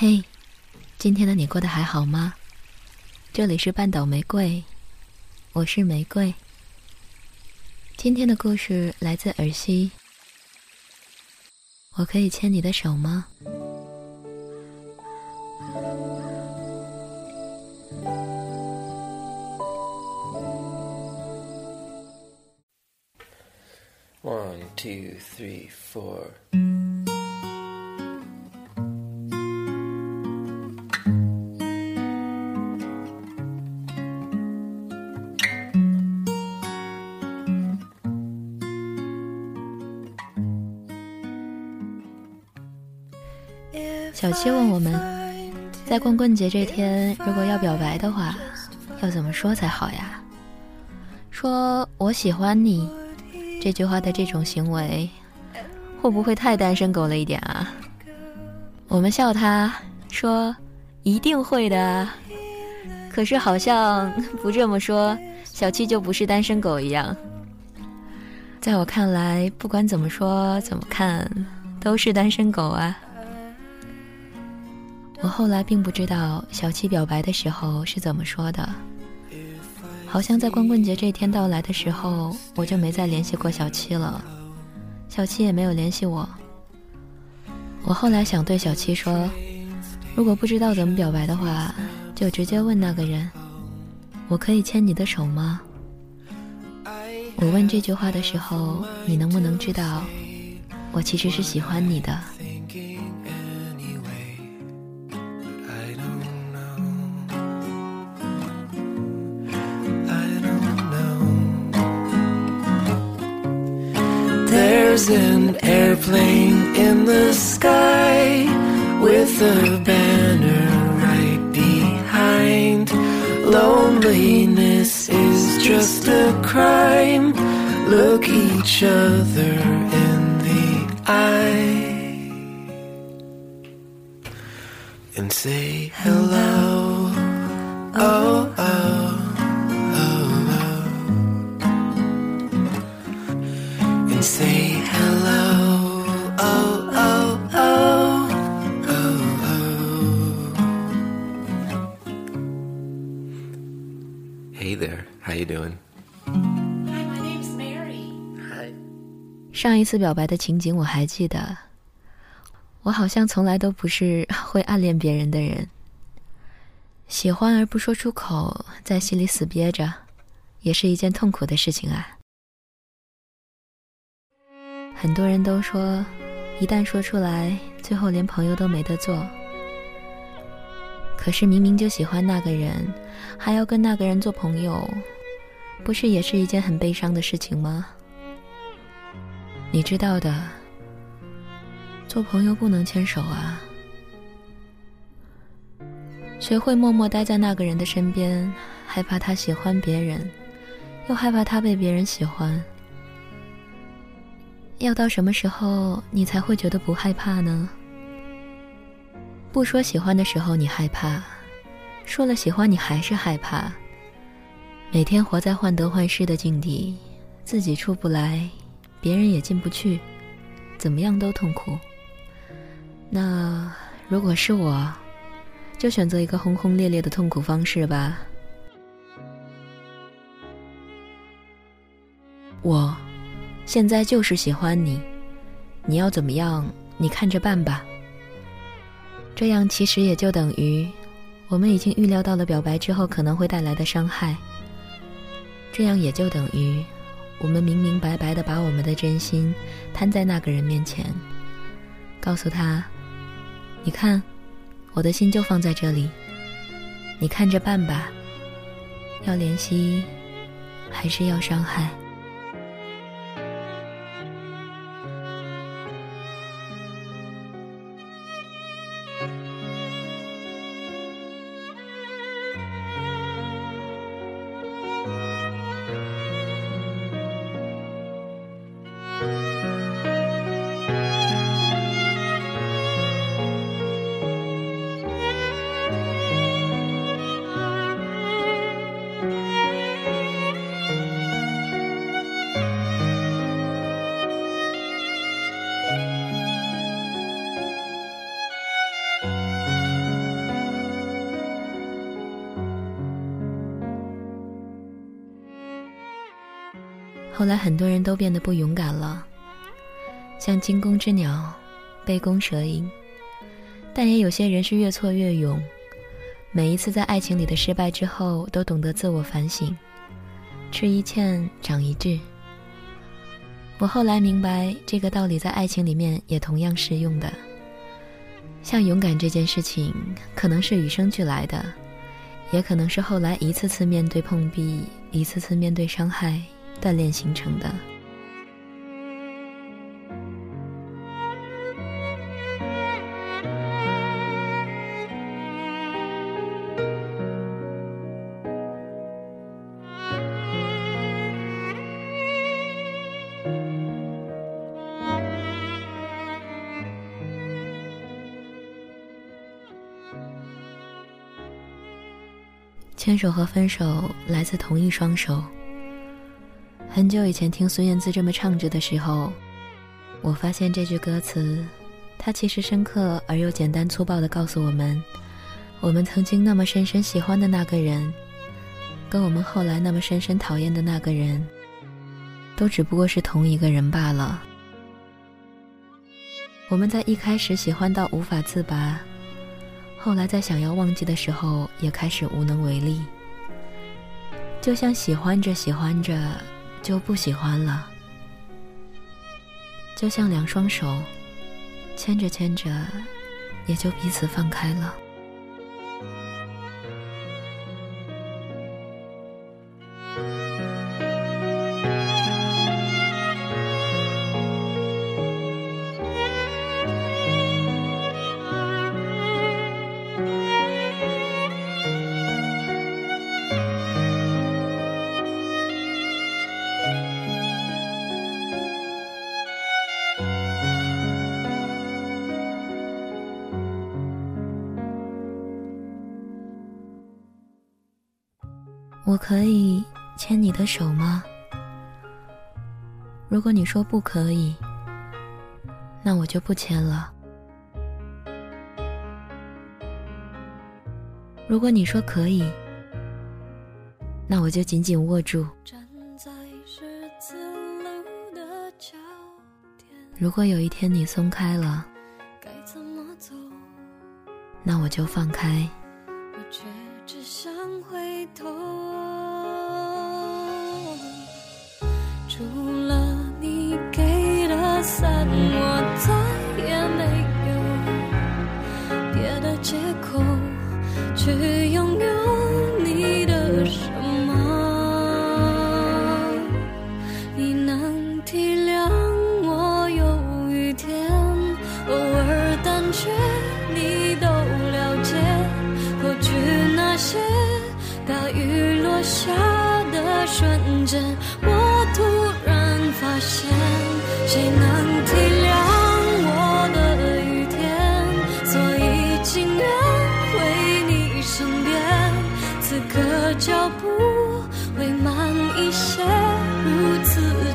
嘿，今天的你过得还好吗？这里是半岛玫瑰，我是玫瑰。今天的故事来自尔西。我可以牵你的手吗？One, two, three, four. 小七问我们，在光棍节这天，如果要表白的话，要怎么说才好呀？说我喜欢你，这句话的这种行为，会不会太单身狗了一点啊？我们笑他说，一定会的。可是好像不这么说，小七就不是单身狗一样。在我看来，不管怎么说怎么看，都是单身狗啊。我后来并不知道小七表白的时候是怎么说的，好像在光棍节这天到来的时候，我就没再联系过小七了，小七也没有联系我。我后来想对小七说，如果不知道怎么表白的话，就直接问那个人：“我可以牵你的手吗？”我问这句话的时候，你能不能知道，我其实是喜欢你的 an airplane in the sky with a banner right behind. Loneliness is just a crime. Look each other in the eye and say hello. Oh, oh. oh, oh. and say doing? Hi, my name's Mary. Hi. 上一次表白的情景我还记得，我好像从来都不是 会暗恋别人的人。喜欢而不说出口，在心里死憋着，也是一件痛苦的事情啊。很多人都说，一旦说出来，最后连朋友都没得做。可是明明就喜欢那个人，还要跟那个人做朋友，不是也是一件很悲伤的事情吗？你知道的，做朋友不能牵手啊。学会默默待在那个人的身边，害怕他喜欢别人，又害怕他被别人喜欢。要到什么时候你才会觉得不害怕呢？不说喜欢的时候你害怕，说了喜欢你还是害怕。每天活在患得患失的境地，自己出不来，别人也进不去，怎么样都痛苦。那如果是我，就选择一个轰轰烈烈的痛苦方式吧。我。现在就是喜欢你，你要怎么样？你看着办吧。这样其实也就等于，我们已经预料到了表白之后可能会带来的伤害。这样也就等于，我们明明白白的把我们的真心摊在那个人面前，告诉他：“你看，我的心就放在这里，你看着办吧。要怜惜，还是要伤害？”后来很多人都变得不勇敢了，像惊弓之鸟，杯弓蛇影。但也有些人是越挫越勇，每一次在爱情里的失败之后，都懂得自我反省，吃一堑长一智。我后来明白这个道理，在爱情里面也同样适用的。像勇敢这件事情，可能是与生俱来的，也可能是后来一次次面对碰壁，一次次面对伤害，锻炼形成的。牵手和分手来自同一双手。很久以前听孙燕姿这么唱着的时候，我发现这句歌词，它其实深刻而又简单粗暴地告诉我们：我们曾经那么深深喜欢的那个人，跟我们后来那么深深讨厌的那个人，都只不过是同一个人罢了。我们在一开始喜欢到无法自拔。后来在想要忘记的时候，也开始无能为力。就像喜欢着喜欢着，就不喜欢了。就像两双手，牵着牵着，也就彼此放开了。我可以牵你的手吗？如果你说不可以，那我就不牵了。如果你说可以，那我就紧紧握住。如果有一天你松开了，那我就放开。散我再也没有别的借口去拥有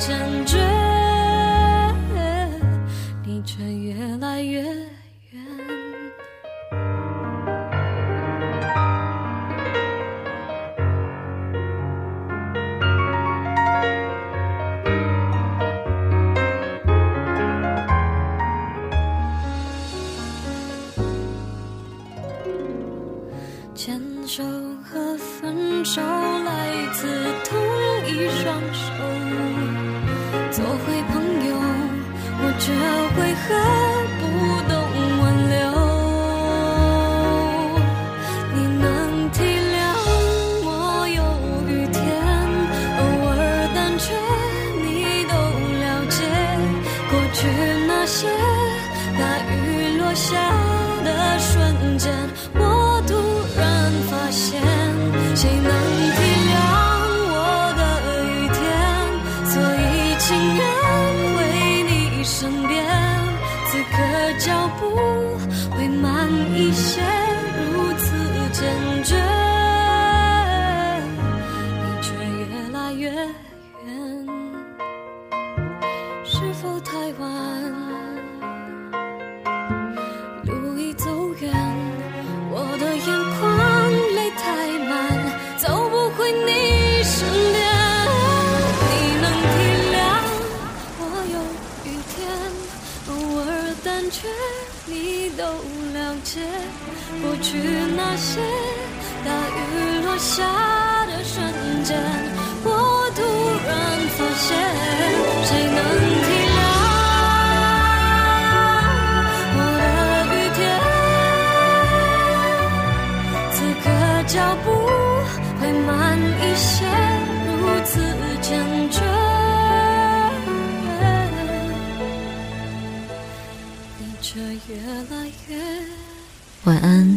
真。走太晚，路已走远，我的眼眶泪太满，走不回你身边，你能体谅，我有雨天，偶尔胆怯，你都了解，过去那些大雨落下的瞬间，我突然发现。晚安。